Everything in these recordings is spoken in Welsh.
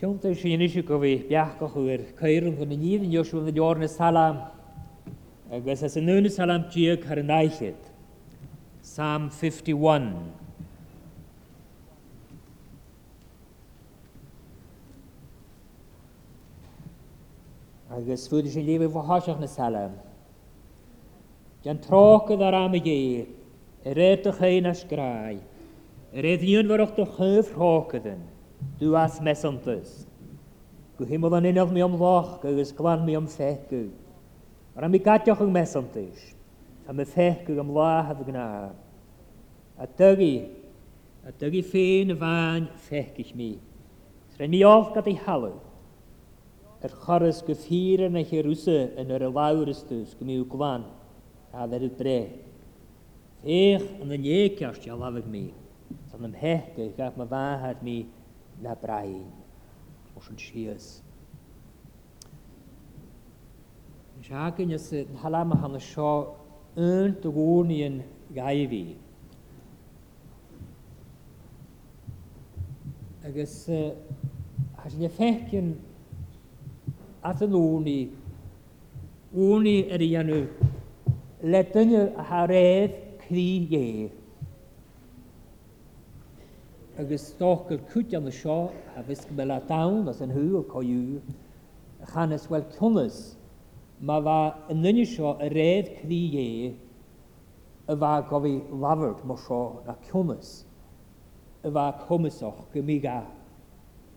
Tionta sin isio go o'r beachcha hwn yn chun na níomh Joshua na deorna salam agus as anúna salam diag ar an aichid. Psalm 51. agus fuidir sin líomh bhthaiseach na salam. Gan tráchad ar am dhé, réit a chéine yn gráid, réad dionharachta chuh rácadan dúas mesantas. Go himmal an inmh mi am lách agus glan mi am fecu. Ar am mi gaiteach an mesantais, Tá me fecu am látheh gná. A tugaí a tugaí féin a bhain mi. mí. Sre mí ágad í halú. Ar choras go yn na cheúsa in yr ylawr ystwys go míú gwan a ar bre. Éch an na éceart a lafah mi. san am heca gaf ma bhathad mi na brain os yn sias. Nes agyn ys yn halama han y sio yn dy gwni yn gaifi. Agos has yn effeithio'n at yn wni i yr ianw ledyn yr haredd cri iech agus stáil chuit an seo a bhís go bela dam as en thuúil coú chanas bhfuil cumas má ma va nunne seo a red crí dhé a bha go bhí mo mar na cumas a bha cumasach go mí ga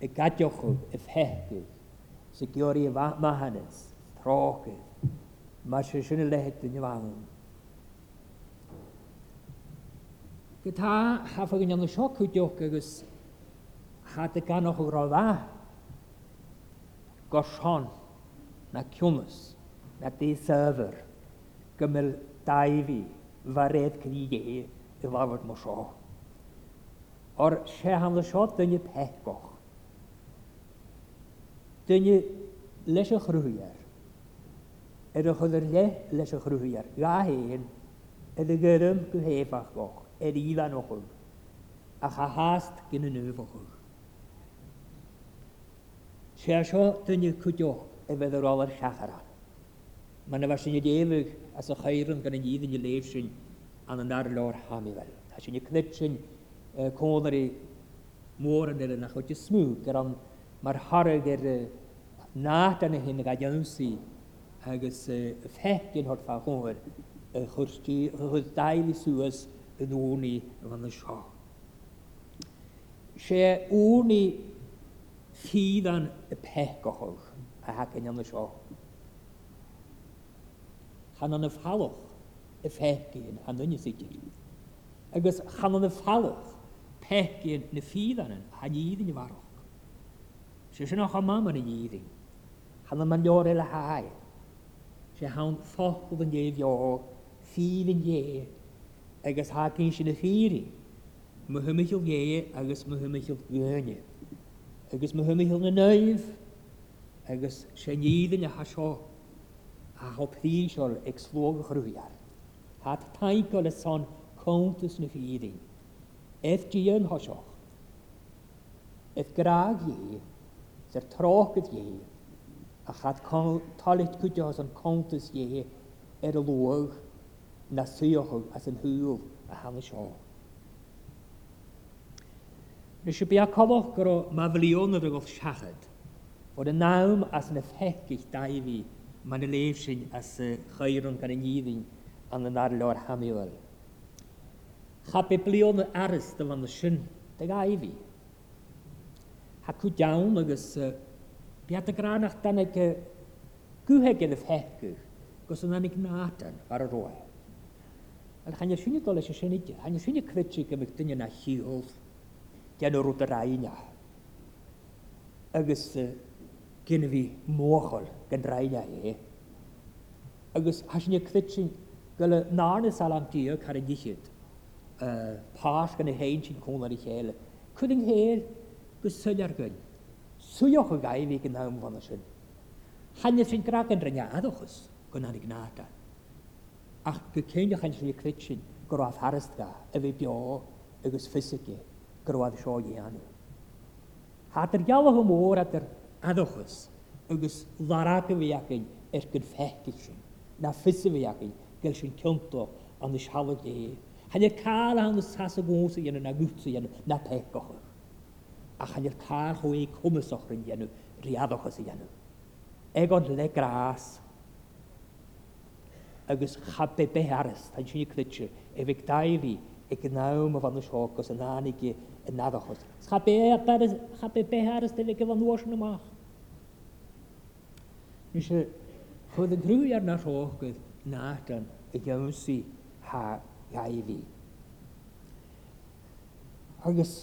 i gaideochu i fhechcuid sa georí a bha mahanas tráchaid mar sé sinna lehéit Gyda haffa yn y sio cwdiwch agos had y gan o'ch rofa gorsion na cwmys na di gymryd dau fi fared cnig e i lawr mo sio. O'r se han sio dyn i pech goch. Dyn i leis o chrwyr. Er oedd yr le leis o chrwyr. Ga hen, er gyrwm gyrym gyhefach goch er ifan ochr, a cha hast gyn yn yf ochr. Se a sio dyn ni cwdio e fydd yr olar siachara. Mae na fasyn i ddefyg as a chairn gan yn iddyn i leif sy'n an yn ar lor hami fel. A sy'n i cnit sy'n cwnar i môr yn yr yna chwyd i smwg gyr er ond mae'r harag er nad yn y hyn ag adiansi agos y ffec yn hort ffa chwyr chwrsti, chwyd dael i sŵas yn ŵn i fan y sio. Se ŵn i thídan y pech gochol, a hac yn y sio. Chan yn y ffalwch y fech gyn, han yn y sicr. Agus chan yn y ffalwch pech gyn y ffydd ffídan yn, han iddyn i farwch. Se sy'n ochr mam yn y iddyn. Chan e yn y lior el hau. Se hawn thochol yn ie fio, ffíl yn ie, agus hácinn sin na fíri, mu thuimiisiil géé agus mu thuimiisiil gúine, agus mae thuimiisiil na nuimh agus sé níidir na hasho. a hoprí seir ag slóga chruúar. Hat taig le son kontus na fíring. Efdí an hoiseoch. If graag dhé troch trágad dhé a chat talit go an contas dhé ar er a luach na suothú as yn hwyl a hana seo. Nus se bea comach go mafiliona a goh siachod, bod y nawm as yn effeg eich dau fi, mae'n y leif sy'n as y chyrwn gan y niddi'n an yn arlo ar hamiol. Cha biblion y aris dyl an y sy'n dy gai fi. Ha cw iawn agos biad y granach dan ag gwyheg yn effeicig gos yna'n anig ar y roi. Al chan ysyn i dole sy'n sy'n idia. Han ysyn i crytig am ydyn yna hiol. Dian o'r rwyd rai ein Agus gen fi mwchol gen rai ia e. Agus hasyn i crytig gyle narn y salam dia car y dichyd. Pas gan y hein sy'n cwn ar Cwyd yng nghyr, gwrs syl ar gyn. Swyoch o gael fi gynnawm fan o sy'n. Han ysyn graag yn rhaid ia adwchus gynnaw'n ignata ach go céineach an srí critin go rah harrasca a bheith beá agus fisice goráh seo dhéanú. Tá ar geala go mór a ar adochas agus laracha bhíhecinn ar gur feicil sin na fisa bhíhecinn gal sin ceúnta an is hala é. Chaine cála an sasa gwrs i'n yna gúsa i'n na pecocha. A chanyr cael hwy cwmys o'ch rin dhéanú riadochas i'n. Eg an le gras, agus be beharas, ta'n siŵn sy'n clytio, efig daili, e gnaum o fan y sioc, os yn anigi yn adachos. Chabbe beharas, efig gyfan wos yn ymach. Nes e, chwyd y grwy ar na sioc, gydd nadan, y gywnsi ha gaili. Agus,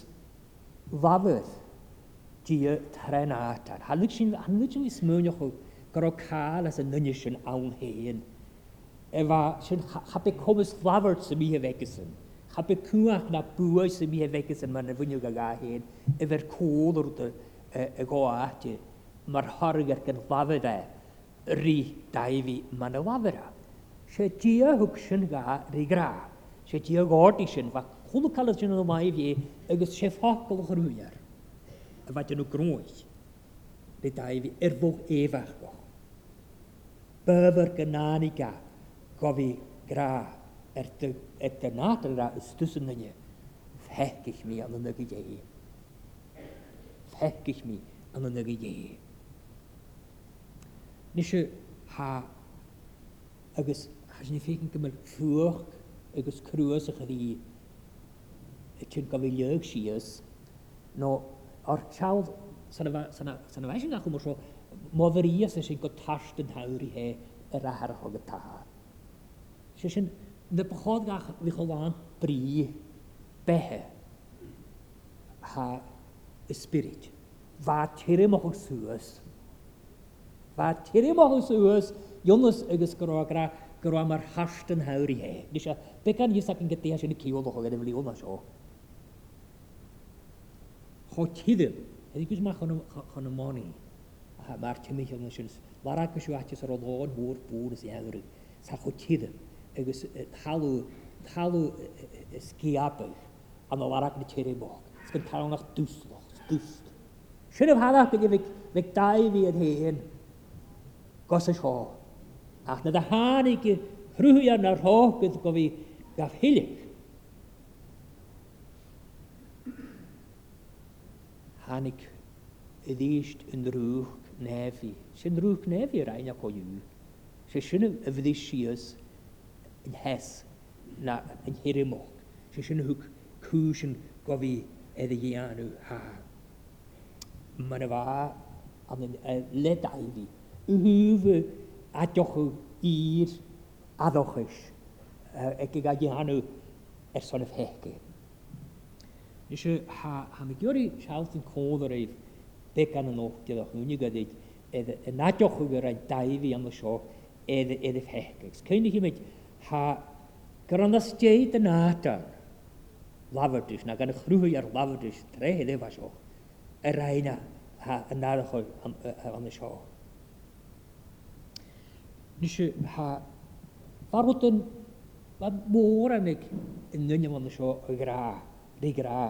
di y tren atar. Hanig sy'n smwnioch o gyro cael as y nynnysion awn hen. Er war schon habe kommes flower zu mir weggesen. Habe kuach na bua zu mir weggesen man vunyo gaga hen. Er wer kool oder e goate. Mar harger kan lavada. Ri daivi man lavera. Se tia hukschen ga rigra. Se tia gortishin va kulkalashin no mai wie agus chef hakkel gruyer. Wat yn o groes. Ri daivi erfog efach. Bever gananiga gofi gra er de et de naterra is tussen je fek ich mi an yna gyd fek ich mi an de nes nische ha agos has ni gymryd ffwch agos crwys kruase gri y tyn gofi leuk si is no ar child sanna sanna sanna weising nach mo so mo verie se go tarsten hauri he er har hogetah sé sin na bchodgach bhí choláán bri behe ha spirit. Bá mo suasúas. Bá tíirimachchas suasúas Jonas agus gorágra go ra mar i, an hairí hé. Dí yn becan hí an getté sinna cíolalacha le bhlíonna sio. Cho tiidir, Hedi gus mar chuna máí a mar tiimiich an sin, Barachas siú aite ar an láin mór bú is éú sa cho tiidir agus halú eh, halú sciapaich an bhharach na tíir bach. Is gon tarnach eh, dúslach eh, dúst. Sin bhhanach go bh daimhí an héon go y seá. Ach na hrwy hánig hrúí an gyd go fi gaf gah Hân i y ddysd yn rwch nefi. Sŵn rwch nefi rai ein ac o yw. Sŵn sy'n y fyddys sias yn hes na yn hirimo. Sy'n sy'n hwg yn gofi edrych i anw ha. Mae'n fa am yn e, ledau fi. Yhyf a diolch i'r addochys. Ac e, i e, gael i anw erson y fhegi. Nisio ha, ha mi gyrru siawt yn codd o'r eif began yn ochdiad o'ch nhw'n i gydig edrych yn adioch o'r ein dau fi am y sio edrych edrych fhegi. Cyn i chi mynd ha grannas jeit yn adar. lafardys, na gan y chrwy ar lafardys, tre hynny efa sio, yr aina ha yn arach am y sio. i, ha, farwyd yn, ma môr anig yn nyn am y sio y gra, rei gra,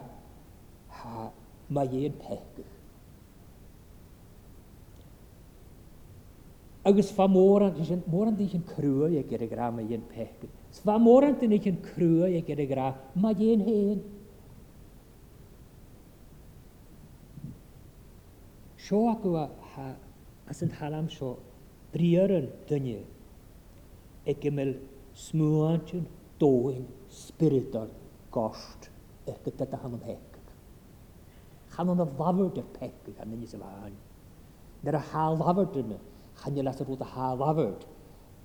ha, mae e'n pegwch. agus fa moran, mórant mórant an cruúa ag gyda gra a dhéon pecha. Sfa mórant in an cruúa ag gyda gra ma dhéon héin. Seo acu ha, sy'n an am sio, briar yn dynnu, e ag gymil yn dóin spiritol gosht e gyda da hanam hecag. Chanon a lafyrd ar pecag a nynnu sy'n fahan. Dyr a ha lafyrd yna chanelat a rwyd a ha lafyrd,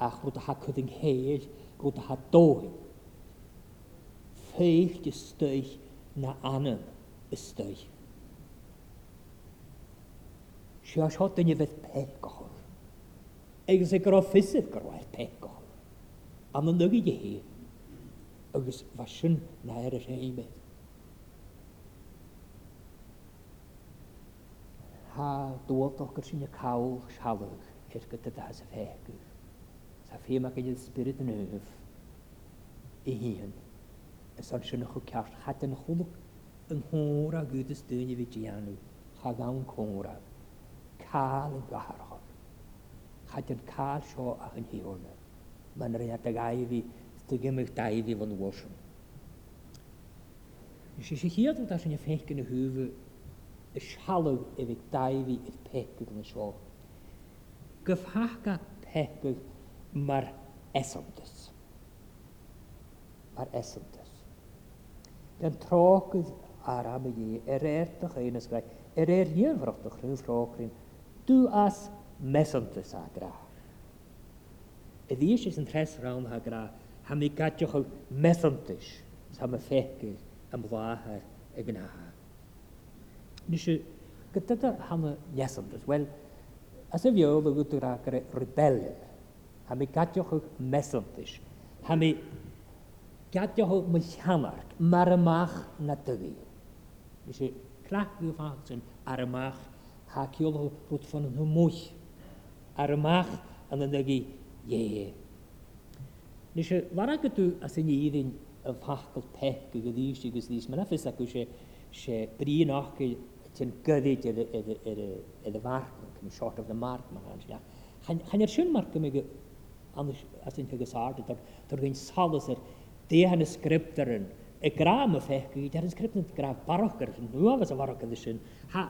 ach rwyd a ha cydding heil, rwyd a ha dohi. Feich ystych na anam ystych. Si as hod yn yfed peth gohor. Egus e gyro ffisif gyrwaith peth gohor. A yn nygyd i hi, agus fasyn na er eich eime. ha dŵl dogar sy'n y cawl sialwg cirka te das a fegu. Sa fi ma gyd spirit nöf i hyn. Ys o'n sy'n ychw cael chat yn chwlwg yng nghwra gyd ys dyn i fi dianw. Chagawn cwra. Cael yn gaharchon. Chat yn cael sio ach yn hwnna. Mae'n rhaid ag ai fi stygym eich dau fi fod yn fo'n wosion. Ys chi oedd yn dasyn i ffeich yn y hwfw y sialw efo'i dau fi i'r pec gyda'n sio gefahka pehkö mae'r esodus. Mar esondes. Den tråkig arame je er er te geen is krijg. Er er hier vrog te groen vrogrin. Tu as Y ddys ys yn tres rawn a gra, Ham ik mesodus, sam y fehkig am fwaher y egnaha. Dus gyda dat ham y mesodus, Wel, a se vio de gutura cre repelle ha mi katjo meseltish ha mi katjo mechanark is je klaar gevaar zijn aramach ha kjol rut van een mooi aramach en dan denk je je dus je waar tek is ti'n gyddi i'r farc, yn short of the mark mae'n rhaid. Chan i'r siwn marc ymwg as yn hygys ard, dwi'n gyn salus yr dehan y sgriptar yn, y graf y ffech gyd, ar y sgriptar yn graf barwch hyn, nŵaf as y farwch gyr ddysyn, a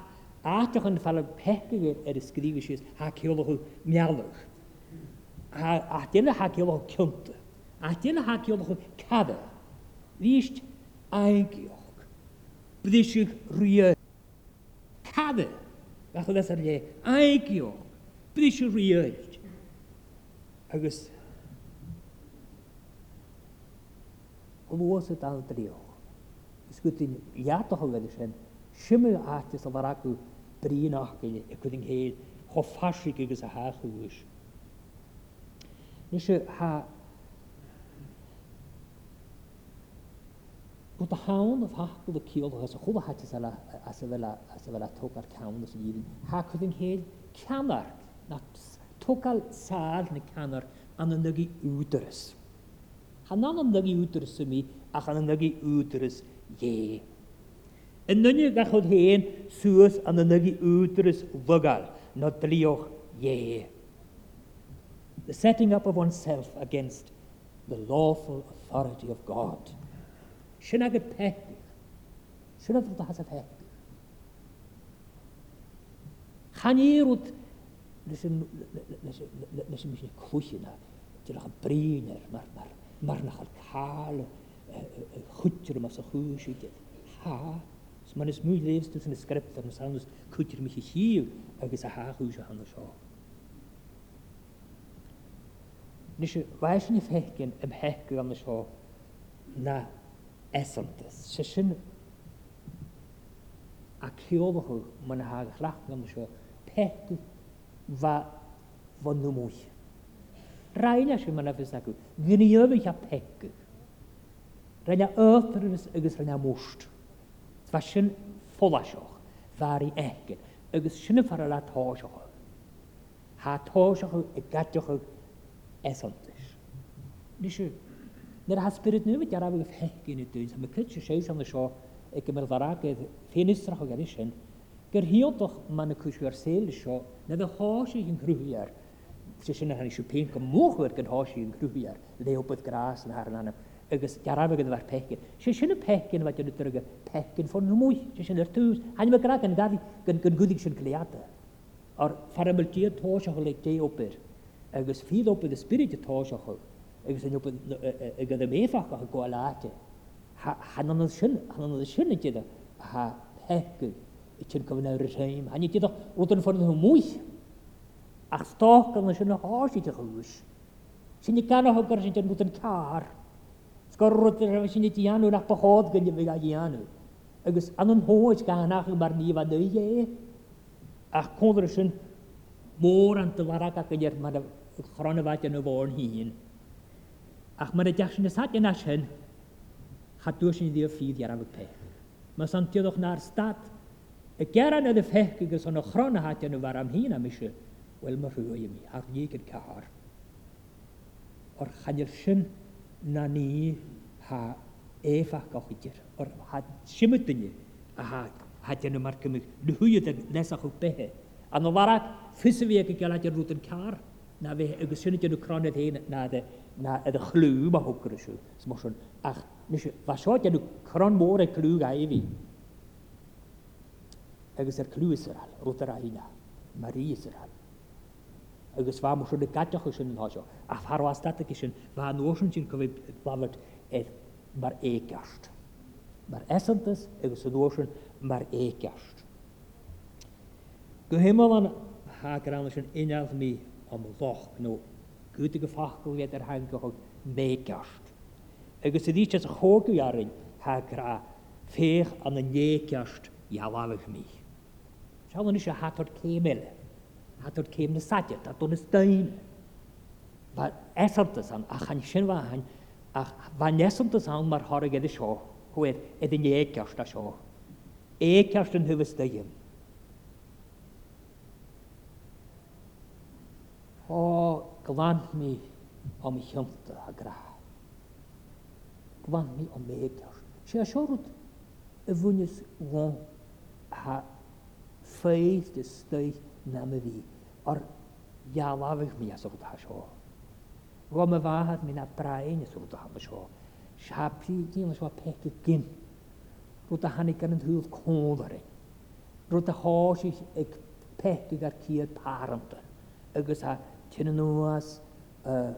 atach yn ffal y pech gyr yr ysgrif ysys, ha ciolwch mialwch. Ha, a dyna ha ciolwch cynt, a dyna ha cadw. cadda, Wisht aigioch, bydysig rhywio ave a chulas ar lé aiciú bríisiú riid agus y dal drío. Is go dtín jaatachá le sin siimi áte sa bhar acu bríínachcéile i chudin héad cho hoffasig agus a háchaúis. Nes se ha Go a hán a hapul a keolchas a chohaite sa bhile sy'n cean a dhéann. Thcuing héad ceanar na tógáil sáil na ceanar an na nugaí úteras. Tá ná an nugaí úteras ymi ach an na nugaí úteras ie. Yn nunne ga chud héin an na nugaí úteras fygal, na dlioch ie. The setting up of oneself against the lawful authority of God. 신학의 백, 신학도 하자 백. 한이로 lesyn lesyn lesyn mis chwyna dylach briner mar mar mar nach al cael chwytr mas o chwys i dyd ha so man is mwy leis dys yn y sgript ar ysan dys chwytr mi chi hiw agos a ha chwys o han sio Nes i waes ni ffegyn ym y sio na esoltas se sin a ceobachu man ha chlach am seo petu va van no mui. Raine se man fis acu gniöbe a peke. Rena oedd agus rena must. Va sin folasioch vari eke agus sinne far la táisioch. Tá táisioch i gaideochu esoltas. Ní Nid has byryd nhw wedi araf yw'ch hech gyn i dwi'n mae cyd sy'n siaws am y sio y gymryd ddaragedd ffeinistrach o garisyn, gyrhiodwch ma'n y cwysio ar seil sio, nid y hos i yn grwyar, sy'n hynny sy'n pen gymwchwyr gan hos i yn grwyar, leobydd gras yn harnan am, agus garabag yn fawr pechyn. Se sy'n y pechyn fe dyn nhw'n dyrga pechyn ffôn nhw mwy, se sy'n yr tŵs. Hain mae graag yn dadi gan gwydig sy'n gliada. O'r ffaramil dia tos o hwyl eich deo byr, agus ffydd o bydd y spirit y tos o hwyl agus e. an agad a méfach a go láte. Han sin sinna tiide ha hecu i tin gona réim, Hanní tiad útan fan hu múis. Ach stá gan sinna háíte chuúis. Sinna gan gar sin den bút an cár. Sá ru a sinna tíanú nach paád gan bh a dhéanú. agus an an hóis ga nach mar níomh a dhé ach chundra sin mór an do bhara a go dhéir mar chronahhaite an bhór híín. Ac mae'r deall yn ysad yn hyn, chadwys sy'n ddiw'r ffydd iar am peth. pech. Mae santioddwch na'r stad, y geran ydw'r ffeth gygys o'n ochron a hatian nhw far am hun am eisiau, wel mae rhyw i mi, ar ni yn car. O'r chanyr sy'n na ni ha efa gochidir, o'r ha simydyn ni, a ha hatian y mar cymryd, nhw hwyd yn nesach o'r behe. A no farag, ffysaf fi ag y gael hatian rwyd yn car na bheith agus sinna nhw crona hyn na a chlú a thugur siú mar sin ach bhaá nhw cron mór a clú a éhí. Agus ar e'r clú Israel rútar yr hína, Marí Israel. Agus bhá mar sinna e gaiteach sin hosio a thharhastata sin bhá nósin sin go bhíh blavat mar éceast. Mar esantas agus an nósin mar éceast. Go Gwyhymol yn há an sin mi am loch y gyffochol fi edrych yn ar hain go mé ceart. Agus ydy tes chógu arin ha gra féch an yn ie ceart iawalig mi. Siawl yn eisiau hatod cemel, ele, hatod ceim na sadiad, a dôn ysdain. Ba esamtas an, a chan sy'n fa hain, a fa nesamtas an mae'r horig edrych sio, hwyr edrych ie ceart a sio. E ceart yn hyfysdaim. O, glan mi o mi hiwmta a gra. Glan mi o meidio'r. Si a siorwyd y fwynys gwan a ffeith dy stau na y fi. O'r ialafych mi a sogwyd ha sio. Gom y fahad mi na brain y sogwyd ha sio. Siapri dyn sio pech y gyn. Rwy'n da hannig gan yn hwyl cwnd ar ein. Rwy'n da hos i'ch pech gyda'r cyd paramta. Agus a Tinnuas an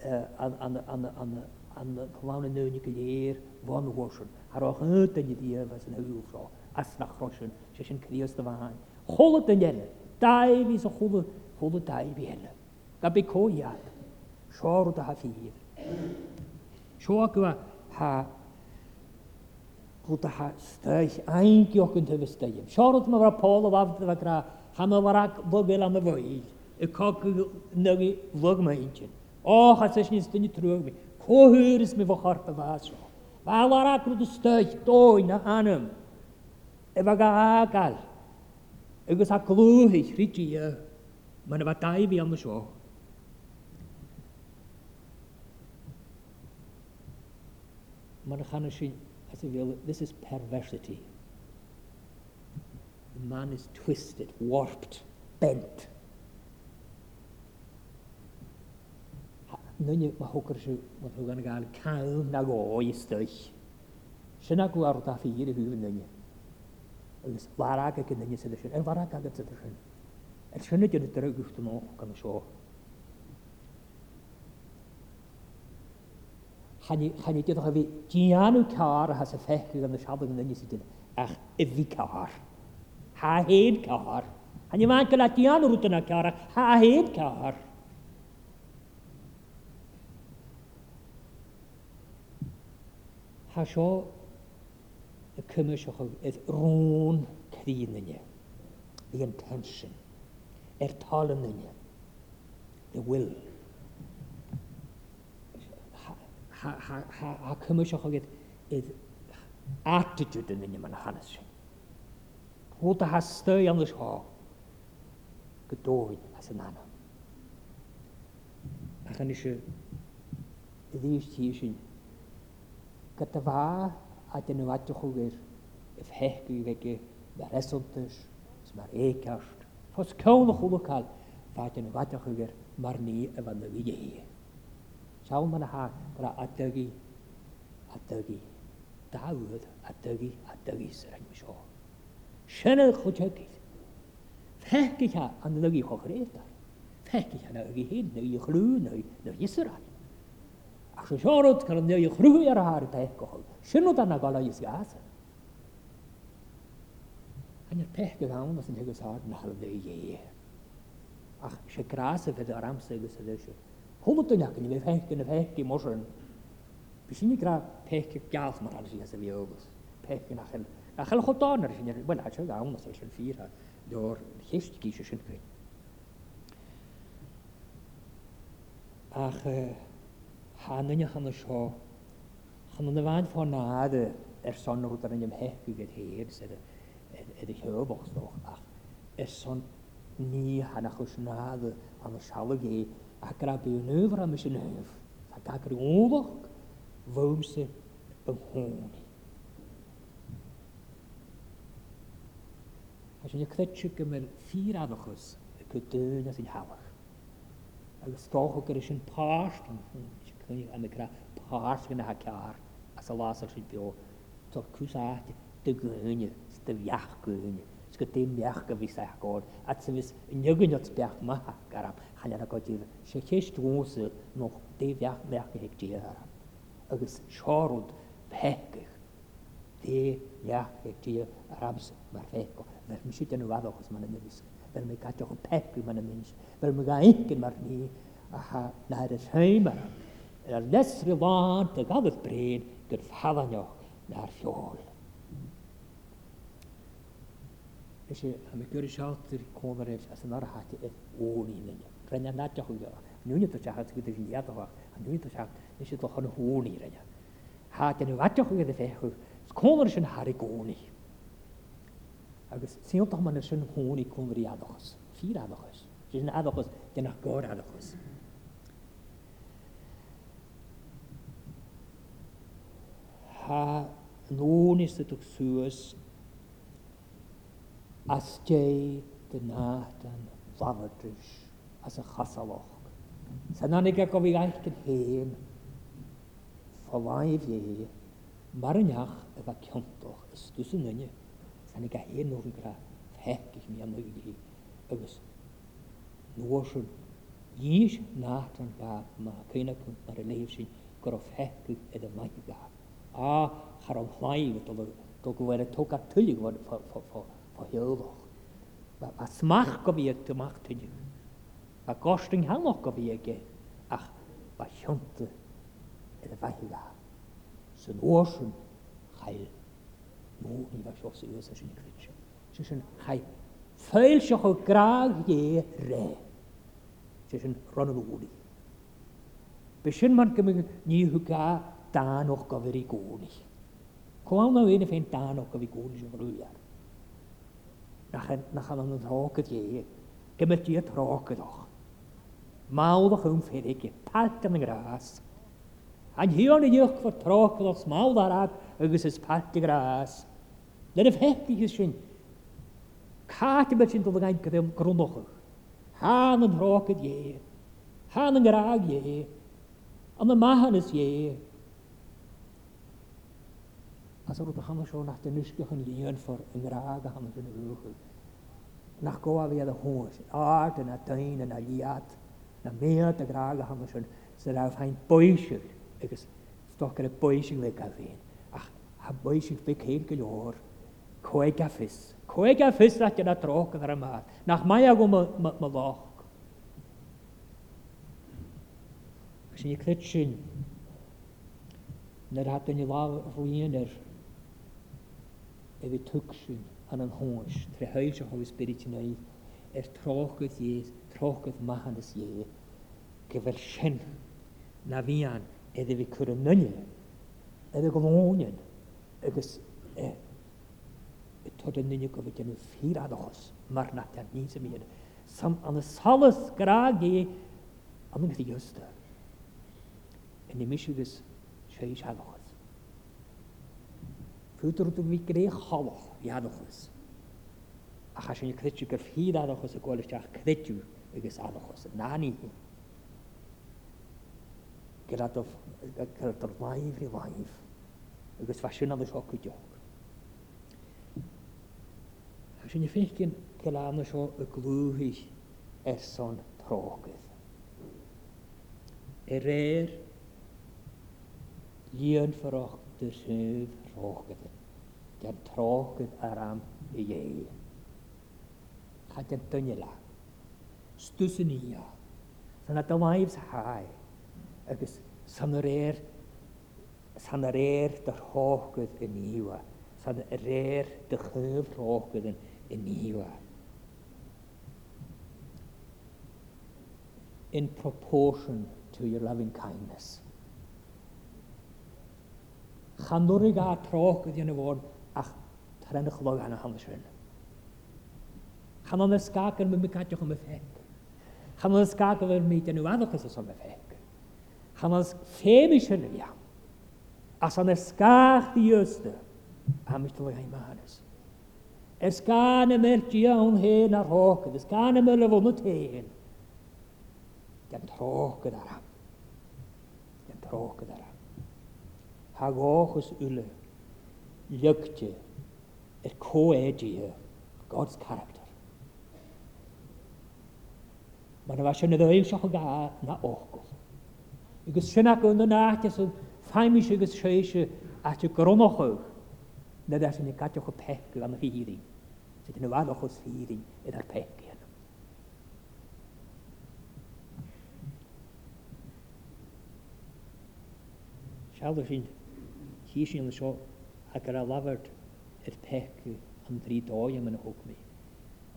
cyflawn yn newnig y leir fan hosion. Ar o'ch yn ydyn i ddiaf as yn hwg rho, as na chrosion, sy'n sy'n crios dy fahan. Chwlod yn yna, dau fi sy'n chwlod, chwlod dau fi yna. Ga be co iad, sior o da ha ffyr. Sior gwa e, ha gwrdd ha stell ein giog yn tyfystyym. Sior o dyma fara pol o fafd yma gra, ham o fara bobl am y fwyd y cogu nagi logma inchen. O hasach nis dini trugmi. Ko hyris mi vakhar pa vaso. Valara krudu stöj toy na anam. E vaga akal. Egus akluhi riti ya. Man va tai bi am sho. Man khanashin as this is perversity. The man is twisted, warped, bent. nynnu ma hwgr siw ma yn gael cael na go i Sy'n agw ar da ffyr i hwyf nynnu. Agus warag ag yn nynnu sydd eisiau. Er warag ag yn sydd eisiau. Er syna y drwy gwyft yn o'ch gan y sio. Chani dydwch a fi, dianw car has y ffech gan y siabod yn nynnu sydd eisiau. Ach, yfi car. Ha hed car. Chani mae'n gyda dianw rwyd yna car. Ha hed car. Ta sio Tá seo a cymysio id rún yn the intention, er tal yn talanine, the will. Ha cymys o'ch id id attitude yn unig yn hanes. Hwta ha hastau am ddys ho, gydofyn as yn anna. Ac yn eisiau, ydych ti eisiau gyda fa a dyn nhw adwch o'r if hech yw gege mae'r esontys, mae'r eicast. Fos cawn o chwlwcal, fa dyn nhw adwch o'r mae'r ni y fan nhw i ddehi. Sawn ma'n ha, gyda adygu, adygu, dawyd, adygu, adygu sy'n rhaid mysio. Sianel chwtiogydd. Fech gyd ha, anna nhw i chwch yr eithaf. Fech gyd ha, hyn, nhw i chlw, nhw i Шошорот кэрнэ я хрүү яра хаар пэккохол. Шину дана гала ис яас. Анер пэкке гаун бас нэг саар нахал дэ е. Ах ше красе фэ дарам сэгэс дэш. Хомот нэг нэг пэкке нэг пэкке мошен. Бишини гра пэкке гялс мар алж яс ви өгс. Пэкке нахал нахал хотонер шинер бэл ача гаун бас шен фира дор хешт кишешен кэ. Ах э hanna hanna seo Chan yn y fan ffordd nad er son o'r dar yn ymhech i gyd heg sydd ydy hyrboch stoch ach er son ni hanach o'r snad an o'r sialag e a gra byw'n yfra mys yn hyf a gagri oboch fawm sy'n ynghwn A sy'n ychydig gymryd ffyr adochus y gydyn a sy'n hawach. Ac ysdoch o gyrra yn hwn ni an kra pars gan ha kar as a las sy bio to kusa de gönje de jach gönje sko de merk vi sa god at se vis njögen jot berg ma garab han ja god dir se kest rose noch de jach merke hek dir agus chorod pekig de gyhech hek dir arabs mar feko mer mi sit en wado kos man nevis Fel mi gadwch yn pep i ma'n y mynd. Fel mi gael eich gyda'r ni. Aha, na'r ysheim ar am yr nes rywad y gafodd bred gyrffafan o na'r fiol. Ese am y gyrwys alt i'r cofr ef as yn arhat e o'n i'n mynd. Rhaid na nad ychwy o. Nwyn ydych chi'n hachod gyda'r fiad o fach. A nwyn ydych chi'n hachod nes ydych chi'n hwn i'r ena. Ha gen i wadach gyda fechw. Cofr sy'n har i goni. Agus sy'n dach ma'n sy'n hwn i cofr i adachos. Fyr adachos. Sy'n adachos gen i'ch gor adachos. ha nôn is ydych sŵs as jay dy naht yn fawrdrys as y chasaloch. Sa'n anig a o fi gaeth yn hen folaif ie marynach efo cyntoch ystws yn ynyn Sa'n anig a hen yn gra ffegich mi am o'i agos nôsyn Ys naht yn gaf ma yn ar y leif sy'n gorau ffegich edrych mae'n gaf a har om hmaivet och då går det toka tullig vad för för för för hövor. Vad vad smach kom jag till makt till. Vad kosting han och kom jag. Ach, vad skönt. Det var hela. Så norsen heil. Nu i vad jag så är så schön kritsche. Så schön heil. Feil sig och grag ge re. Så schön ronen odi. Besinn man kemig ni huga dan o'ch gofyr i gwni. Cwawn na wyn y dan o'ch gofyr i gwni sy'n rwyar. Nach yn yn rhog yd ie, gymryd i at rhog ydoch. Mawdd o'ch yw'n ffedig i, pat yn y gras. A'n hion i ddioch fod troch fydd o'ch mawdd arag, agos ys pat y gras. Nid y feth i chi'n sy'n, cat y beth sy'n dod yn gael gyda'n grwnwch. Han yn rhog yd ie, han yn graag ie, ond y mahan ys ie, Chas o'r bacham sio nach dyn nysgych yn lian ffwr yn rhaag a hamas yn y rwch. Na goa fi ad hwn, sy'n ard yna dyn yna a liad, na mead ag rhaag a hamas yn sy'n rhaid hain bwysig, agos stoch gyda bwysig le gafin. Ach, a bwysig fe ceil gyl o'r, coeg a ffys. Coeg a ffys rhaid yna troch yn yr rhamad. na ch mae agw ma ddoch. Sy'n i clyd sy'n, Nyr hatyn i laf yn yr e vi tuksin han an hóis, tre heil se hovi spiritinai, er trókuð jés, trókuð mahandes ie gyfer sien na vian, eða vi kura nönje, eða gomónin, agos e, e tóta nönje gofi genu fýra adochos, mar nattan nýsa mýr, er. sam anna salas gragi, anna gði jösta, en í misjugus, sjö í sjádochos. Fyturdu mi gré chawa iadachos. A chas yn credu gyr ffyd adachos y gwelwtiach credu agos adachos. Na ni hi. Gyradof gyradof laif i laif. Agos fasiwn adachos o gwydiog. Chas yn y ffeicyn gylan o y glwhi eson trogydd. Yr er Ian fyrwch dy sydd tråkigt. Det tråkigt är han ihjäl. Katten tunnela. Stussenia. Sen att de vibes haj. Och sanarer sanarer de tråkigt i niva. Sanarer de sjöv tråkigt i niva. In proportion to your loving kindness. Chanwrig a troch ydy yn y fod ach taren y chlog anna hanes rhan. Chanon ys gag yn mynd gadioch am y ffeg. Chanon ys gag yn mynd i'n yw addoch ys ys am y ffeg. Chanon ys ffem ys e'r yn e'r y As an ys gag di ysta am ys tolwg hain mahanes. Ys gan y mergi awn hen ar hoch, ys gan y mynd y fwn y tein. Gan troch gyda'r am. Gan troch gyda'r am. Hagochus Ulle, Jökte, et er Koedia, God's character. Mae'n efo sy'n edrych eisiau ga na ochgol. Ygys sy'n ac yn y nath ysyn ffaimis ygys sy'n eisiau at y gronochwch na ddau sy'n ei gadioch o pec am hiri. Sydd yn yfadoch o hiri edrych pec yn. Sialwch sy'n hí sin seo a gur a labhart ar pechu an trí am an hogmi.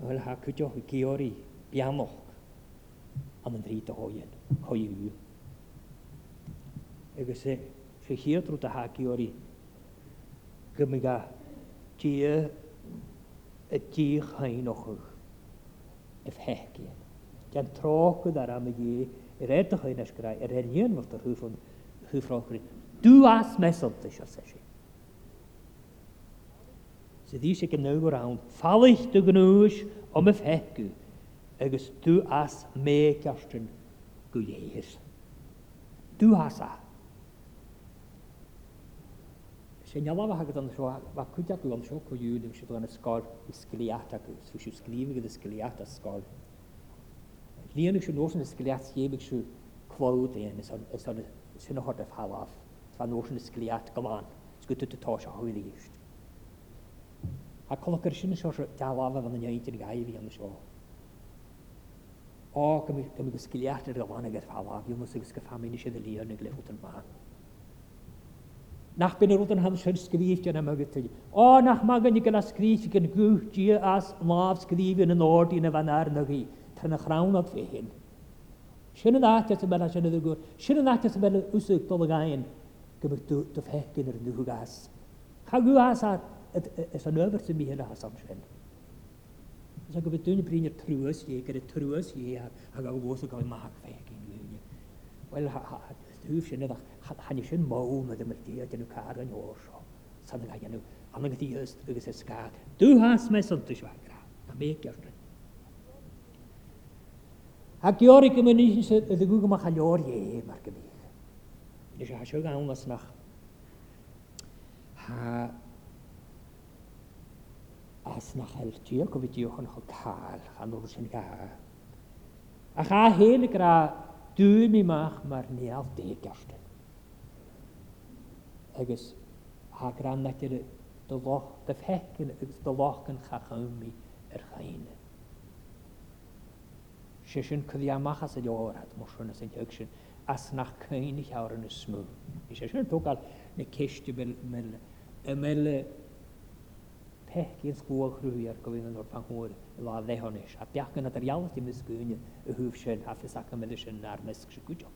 bhfuil ha cuideoch géorí beamach am an trí dóin choú. Agus sé e, sé hiadrú a haíorí go tí a dí chainochuch i hecin. Dean trochud ar am a dhé i réitechain a gra ar réon mar ar thuúfan thuúfráchrí Du as mesod, dy sio sesi. Sydd eisiau gynnwyr rawn, ffalaeth dy gynnwys o y ffegw, agos du as me gyrstyn gwyleir. Du as a. Sy'n iawn a hagyd yn sio, fa cwydiad lom sio cwydiad yn sio yn ysgol i sgiliat ac sŵ sio sglifig yn ysgiliat ysgol. Lian yw sio nos yn ysgiliat sgifig sio clywed yn ysgol sy'n hod y ffalaf. Tá nóisian is sgliaat goán tos tá hwyl i líist. A chogur sin seo teáha an neidir gaihí an seo. Á go go sgliaat ar ysgol gur fáhí mu agus go famíní sé líonna yn má. Nach bin rút an han sin sgríte an amgurtil. Á nach gen i gyda a scríte gwych gútí as máb scríbn an ódí na bhanar na í tar na chránna fé hin. Sinna dáte sem bena sinna gur, sinna dáte sem bena úsú dola gain gymertu dy ffegyn yr nhw gas. yw as ar ys yn yfyr sy'n mi hyn a hasam sy'n. Ys yn gyfyd dwi'n brin i'r trwys ie, gyda trwys ie, a gael gwrs o gael mag ffegyn Wel, dwi'n sy'n ydych, hann eisiau'n mawn o dymrdi a dyn nhw car yn orsio. Sa'n yng Nghymru, am yng Nghymru dwi'n ygys ysga. Dwi'n has mae siwag fagra, a me gyrdd. A giorig yma gymryd ni y ddygwg gymryd chalior ie, mae'r gymryd. Dys a hasio gawn was nach. Ha as nach heltio go fidiwch yn chol cael chan o'r sy'n gael. A cha hyn y gra dŵm i mach mae'r neal deg arstyn. Agus ha nad yw'r gyda dy ffec yn ffecyn agus dy loch yn chachawmi yr chain. Sysyn cyddi as ydi o'r diorad, mwysyn as y diorad, as nach kein ich auch eine smu ich ja schön tokal ne kesht bel mel emel peh kin skuo kruier ko in nor pan hor la de honish a piak na der yalti mis gun a schön haf es ak mel schön nar mes gschukjo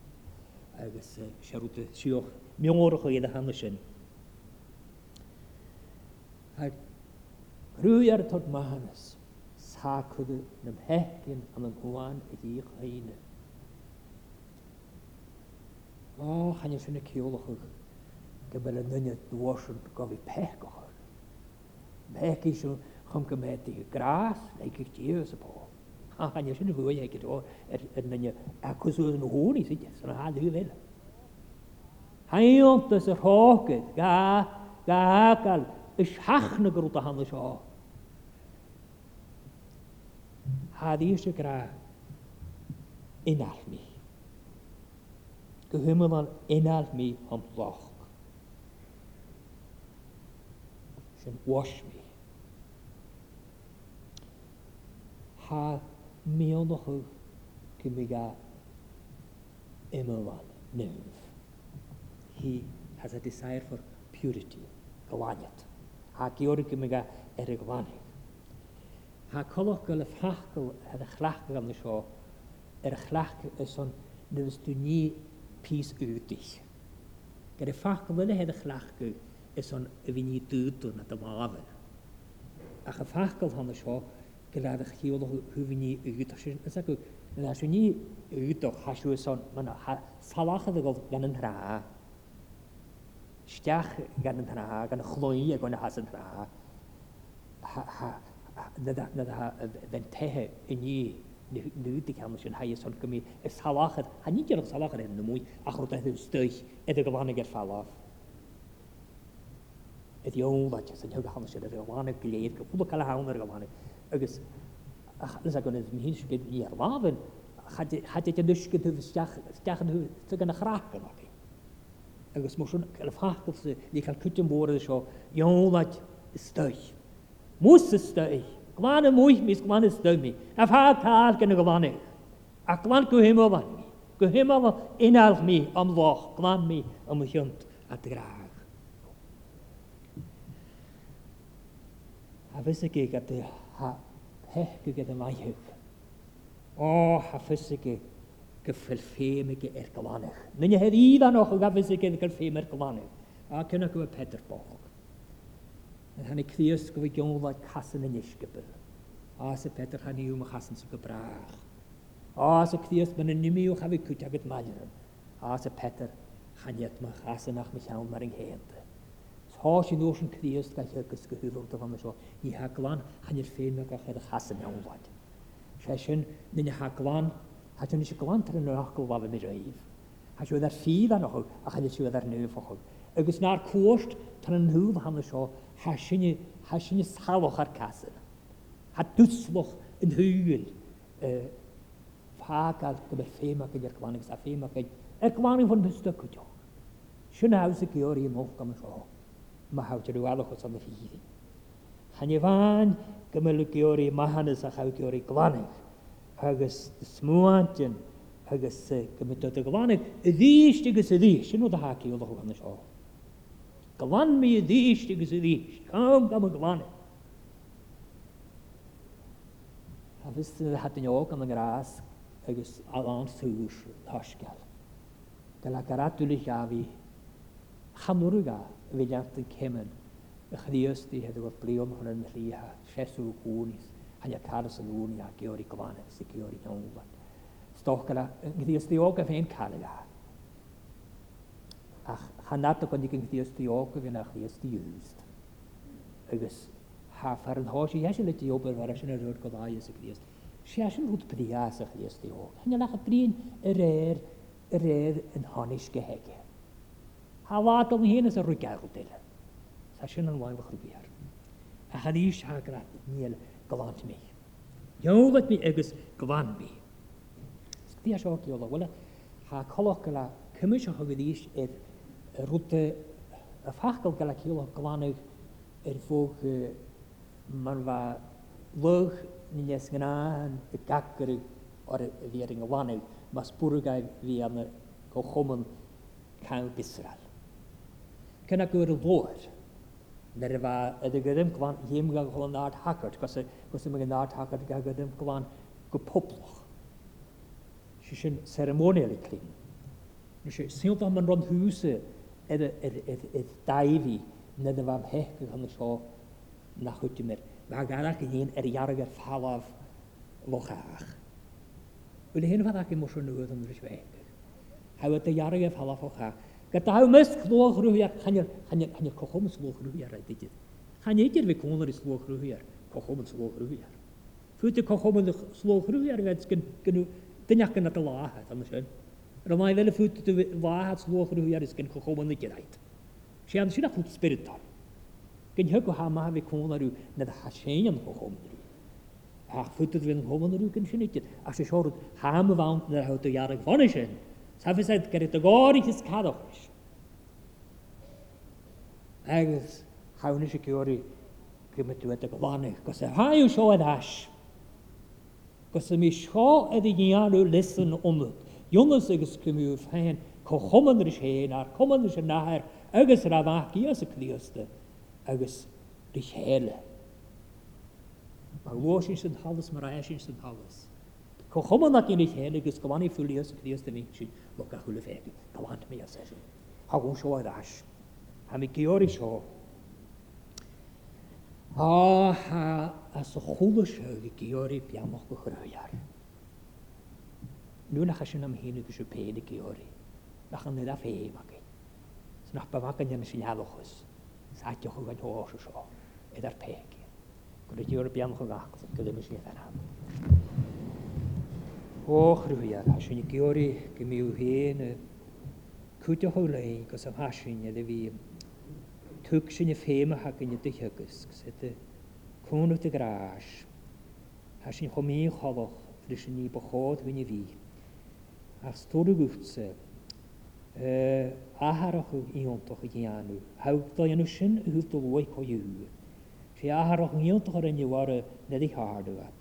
ages sharut sio mi ngor kho yeda han schön ha kruier tot mahanes sakud nem hekin an an huan ich ich Ó, chaine sinna ceolalacha go bheile nunne dúisiú go bhí pech go chuir. Bheí sin chum go métaí grás le tíh sa pá. Chaine sinna bhuaige go ar nunne acusú an hóí si san háú bhéile. Haiontas a rágad ga gaáil is seachna goúta hana seá. Hadí se gra inarmi go himmel an inad mi an blach. Sin wash mi. Ha mi anachú go mi ga immelwan He has a desire for purity, gwaniat. Ha giorg mi ga erig wanig. Ha colwch gael y ffachgol yn y chlachgol am er yr chlach ys o'n nid ys ni pís útich. Gyda ffac ffach fyna hedd y gyw, ys o'n yfyn i dŵdwn at y mafyn. Ac y ffachgol hwnnw sio, gyda'r eich chiol o hwfyn i yd. Ys gyw, yn asw ni yd o'ch hasw ys o'n mynd salach ydy ddigol gan yn hra. Stiach gan yn hra, gan y chloi ag o'n has yn hra. Nad o'n ha, ha, ha, ha, ha, ha, ha, nŵdig hamas yn hais o'n gymi y salachar, a nid yw'r salachar yn mwy, a chrwyd eithaf yn stych, edrych gyfannig ar falaf. Ydy o'n dda ches yn hygg hamas yn edrych gyfannig gilydd, gyfwyd cael hawn ar gyfannig. Agus, nes ag o'n edrych mi'n sgyd ni ar lafyn, had eich yn ysgyd hwf stiach yn hwf, sy'n gan achrach yn o'i. Agus mwysyn, cael ffachgol sy'n cael cwtyn bwrdd sio, iawn dda stych. Mwys stych. Gwan y mwy mis gwan y stygmi. A pha tal gan y gwanig. A gwan o fan mi. o fan unal mi am loch. Gwan mi am wyhiont a drag. A fysig i gyda ha hech gyda mai hyf. O, ha fys y gig gyffil ffemig i'r gwanig. Nyn i hedd iddan o'ch o gafys i gyda'r gyffil ffemig i'r gwanig. A cynnig yw y Pedr Bog hannig clíos go bhí gionla casan in isgabir. Os y Peter yw mae casyn sy'n gybrach. Os y clíos mae'n nimi yw chafi cwyt ag ydmaen. Os y Peter haniad mae casyn ach mae llawn mar yng nghedd. Tá sin nó an críos ga agus go sio. Ni haglan í haláán chanir gael go chéad a chasan anhhaid. Se ni nina haláán hatún sé goántar an nuachilhha mé raomh. Tá siú ar fi an a chuil a chaile siú ar nufachu. Ygwys na'r cwrt, tan yn nhúil hana seo حاشني حاشني صحاوة كاسر حتسبخ إن هيل فاك أكبر فيما كي إركواني بس فيما كي إركواني فن بستك جو شنو هاوس كيوري موف كم شو ما هاو تدو على خصم فيه هنيفان كمل كيوري ما هنس هاو كيوري كواني هاجس سموانتن هاجس كمتو تكواني اذيش تجس اذيش شنو دهاكي الله والله هو شو Glan mi y ydysg ag ydysg, Cam gam y glan. A fys yn ddhat yn iog y gras agos alon sŵr thosgal. Gael ac aradwyl eich afi chanwrga a fyddiant yn cemen, y chdios di hedw o'r bliwm hwn yn lli ha, siesw gwnis, hanya caras yn gwni a geori glan, si geori nionglad. Stoch gael, gdios di og a fe'n cael eich gael ach chanat ag annig yn gdios di og yn ach ies di ywst. Agus ha far yn hos i eisiau le di ober far eisiau rwy'r goddau ys y gdios. Si eisiau rwyd brias ach ies di og. Hynny lach y brin yr er, yr er yn honis gehege. Ha lad o'n hyn ys y rwygael dyl. Sa sy'n yn wael o'ch rwybiar. A chan eich ha grat niel glant mi. Iawlat mi agus glan mi. Sgdi eisiau o'r giolog. Wala, ha colog gyda cymysio hwgyd eich eich y ffachgol gael ac hilo glanag er fog man fa log ni nes gna yn de gagr or vi er glanag mas purga vi am go khommen kan Israel kana gur vor der va de gedem kwan him ga hol nat hakkert kos kos mig nat hakkert ga gedem kwan Si poploch seremoniol ceremonially clyn. Nysio, sy'n o'n man rhan hwysau er, er, er, er daifi na na fam hech yn hynny sio na chwytymer. Mae ganach yn un er iarag ar falaf lochach. Wel hyn fath ac yn mwysio nhw yn rhywbeth. Hawyd y iarag ar falaf lochach. Gyda hw mys clwch rhwyr, chanir cochwm slwch rhwyr a dydydd. Chanir fi cwnlar i slwch rhwyr, cochwm yn slwch rhwyr. Fwyt y cochwm yn slwch rhwyr, gynnu dynach yn adalahat, am y Ромай вел фут ваат слохру ярискен хохоман кирайт. Шиан шира ha ma Ген хеку хама ви конару над хашенен хохомру. А футт вен хохомру ген шиникет. А се шорут хама ваунт на хото яра гвонишен. Сафисайт гэрэтэ гори хис кадохш. Агс хавниши киори кемэтвэтэ гваны косе хаю шоэдаш. Косе ми шо эди гиану лисэн умут. Jonas agus cumúh féin chu choman is héin ar cuman is an náthir agus rahaí as a clíosta agus ri chéile. Mar bhsin sin hallas mar éisisin san hallas. Cho chomanach in chéile agus gohhaí fuíos clíosta mí sin mo a thula féige gohhaint mé sé. Thún seo ais. Ha mi georí seo. Á a sa chola seo go georí beamach go chuhear nu nach sin am héine go sepéna géorí nach an a fé ag. S nach ba gan dhéanana sin healachas sáte chu gan háá seo idir péigi. Go a dúor bean chu gachas go me sin an ham. Óchhrúar a sinna georí go miú héana cúte thu leon go sam hasisiúne le bhí tu sinna féimethe gonne duthegus sé cónú a gráis Tá sin chomíí choch leis sin ní beád vinne bhí as stóru gútsa áharachú íontach a dhéanú. Hagdá anú sin hútó bhoi có dhéú. Sé áharach íontach ar inniuhara na dí at.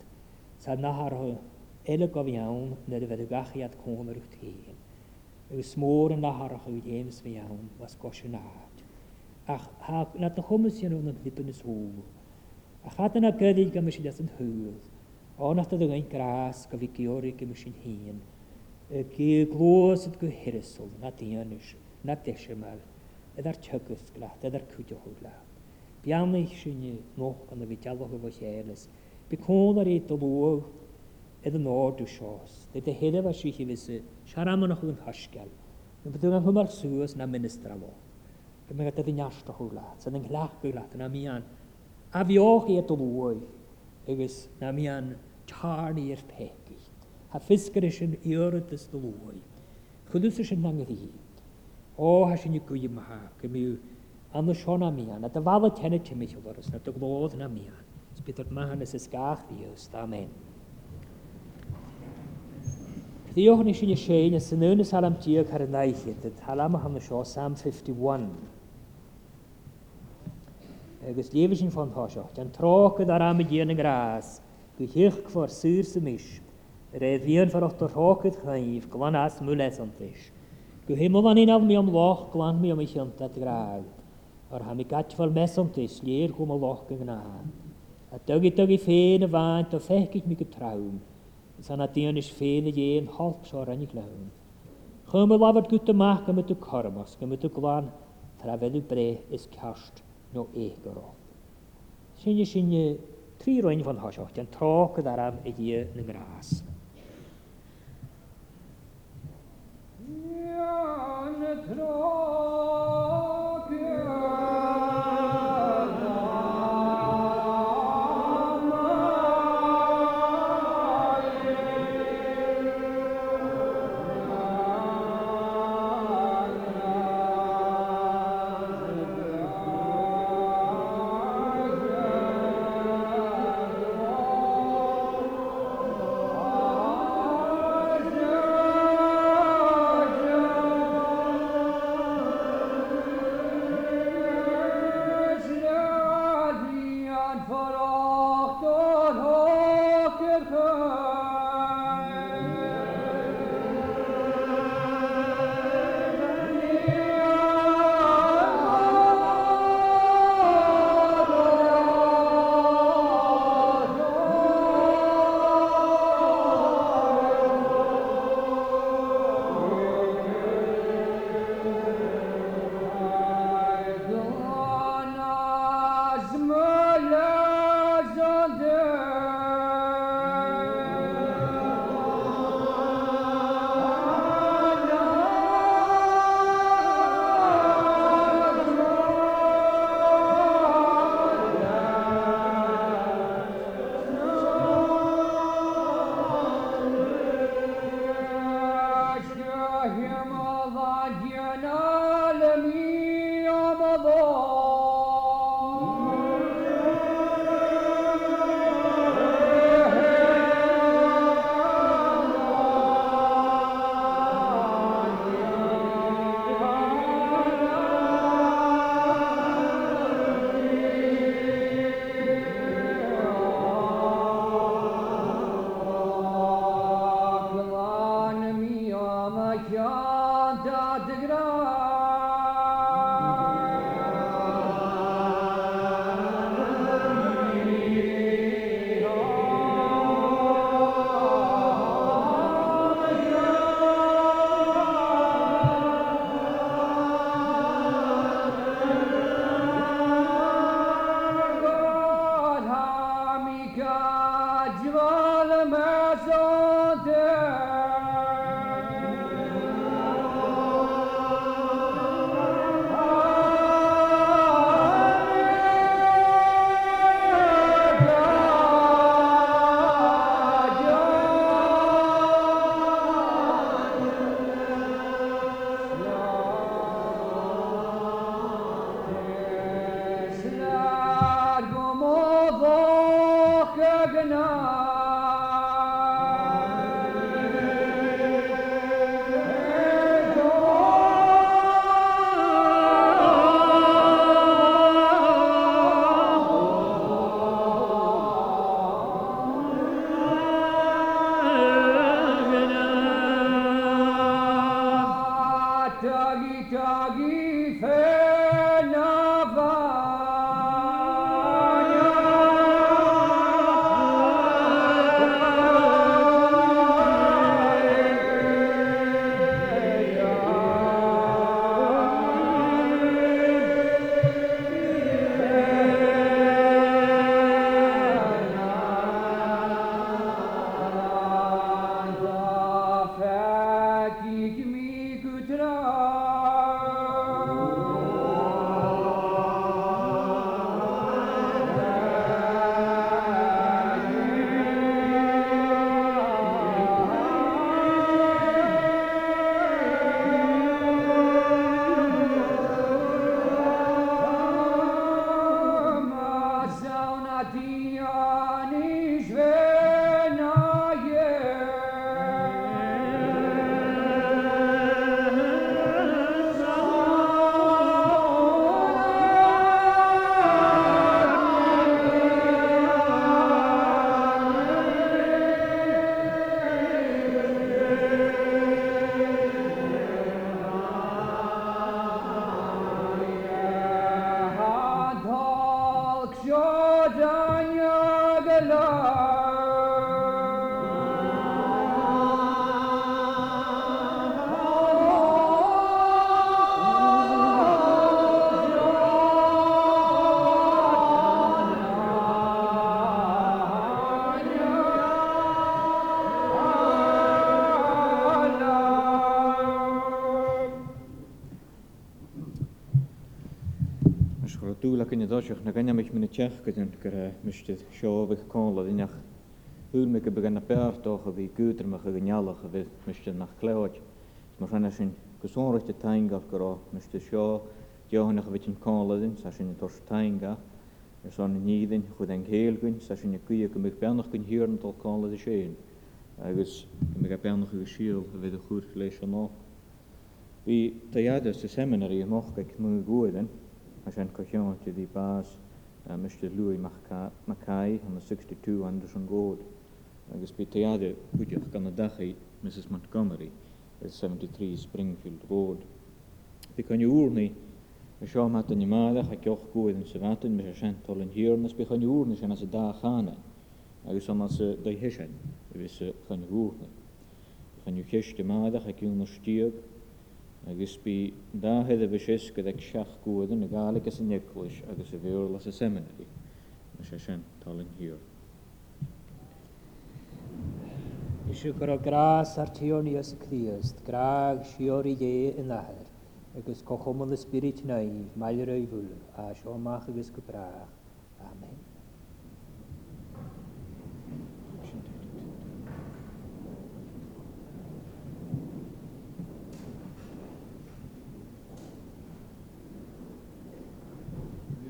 Sa náhartha eile iawn bheann na a bheith gachiad cónarúcht héin. Agus smór an náharach ú déims bheann was goisiú náhat. Ach na a chumas anú na lipan is hú. A chatan a gyrdig go an húil. Ánachta a gain grás go bhí georig go me gy glósad go hirisol na dhéanúis na deise mar ad ar tugus glaat ad ar cúteú glaat. Biannaich sinne noch an a bhí dealcha bh chélas, Bi cóna na beú an chumar suasúas na ministra lá. Go na mían a bhíoch iad do na mían tarnaí peth ha fiskerishin iöret is de loi. Chudusishin nangri. O ha sin i gwy maha, gymiw an y sion am ian, a dy fal y tenet ti mich olorys, na dy glodd na mian. Sbydd mahan ys ysgach ddiws, amen. Ddiolch ni sy'n ysiein ys yn yn y salam diog ar y naill i, y talam o hamna sio, Sam 51. Agus lefys yn ffond hosio, dy'n troch gyda'r am y dyn yn gras, gwychych gfor syr sy'n eisiau. Revion for otter hoket chaif, glan as on antish. Gu himmel an un af mi am loch, glan mi am ich ant at graag. Ar ha mi gat fel mes on antish, lier gum o loch gna. A dugi dugi fein a vaint, a fechig mi getraum. San a dion is fein a jeen halk sor an i glawn. glaun. Chum a lafad gut amach gymryd y cormas, gymryd y glan, trafel y bre is cast no eich egoro. Sinne sinne tri roi'n fan hosio, yn troch gyda'r am y gyd yn y gras. 면 들어 dáiseach na gannne meich mina teach goin gur muiste seohh cála dneach úme go began na beartach a bhí gútarmach a gnealach a bheith muiste nach léid mar chena sin gosáirte taingah gorá muiste seo dehanach a bhit an cáladin sa sin tos tainga ar san na nídin chud an gut sa sin na cuí go mé benach gon hirann tal cála a séin agus mé a benach go síal a bheith a chuúr leis an ná. Bhí taiadas sa seminarí amach go mú sy'n Koshion o'n the bars, uh, Mr. Louis Mackay on the 62 Anderson Road. Agus Petriade, Pwydiwch dachau Mrs. Montgomery, at 73 Springfield Road. Bychan ŵr ni, y sio mat yn ymadach ac iwch gwyd yn syfatyn, mis asian tol yn hir, nes bychan i wrni sy'n as y da chana, agos o'n as y dau hesian, y fes y chan i wrni. Bychan i'w chesh dymadach ac iw'n ysdiog, agus bí dáhead a bhis go ag seach cuaan na gálagus an neclis agus a bhéir las a seminarí na sé sin taling hir. Isú gur grás artíoníos críost, graag siorí dé in nahair, agus cochomol na spirit naí, mailir a bhúil, a seomach agus go braach.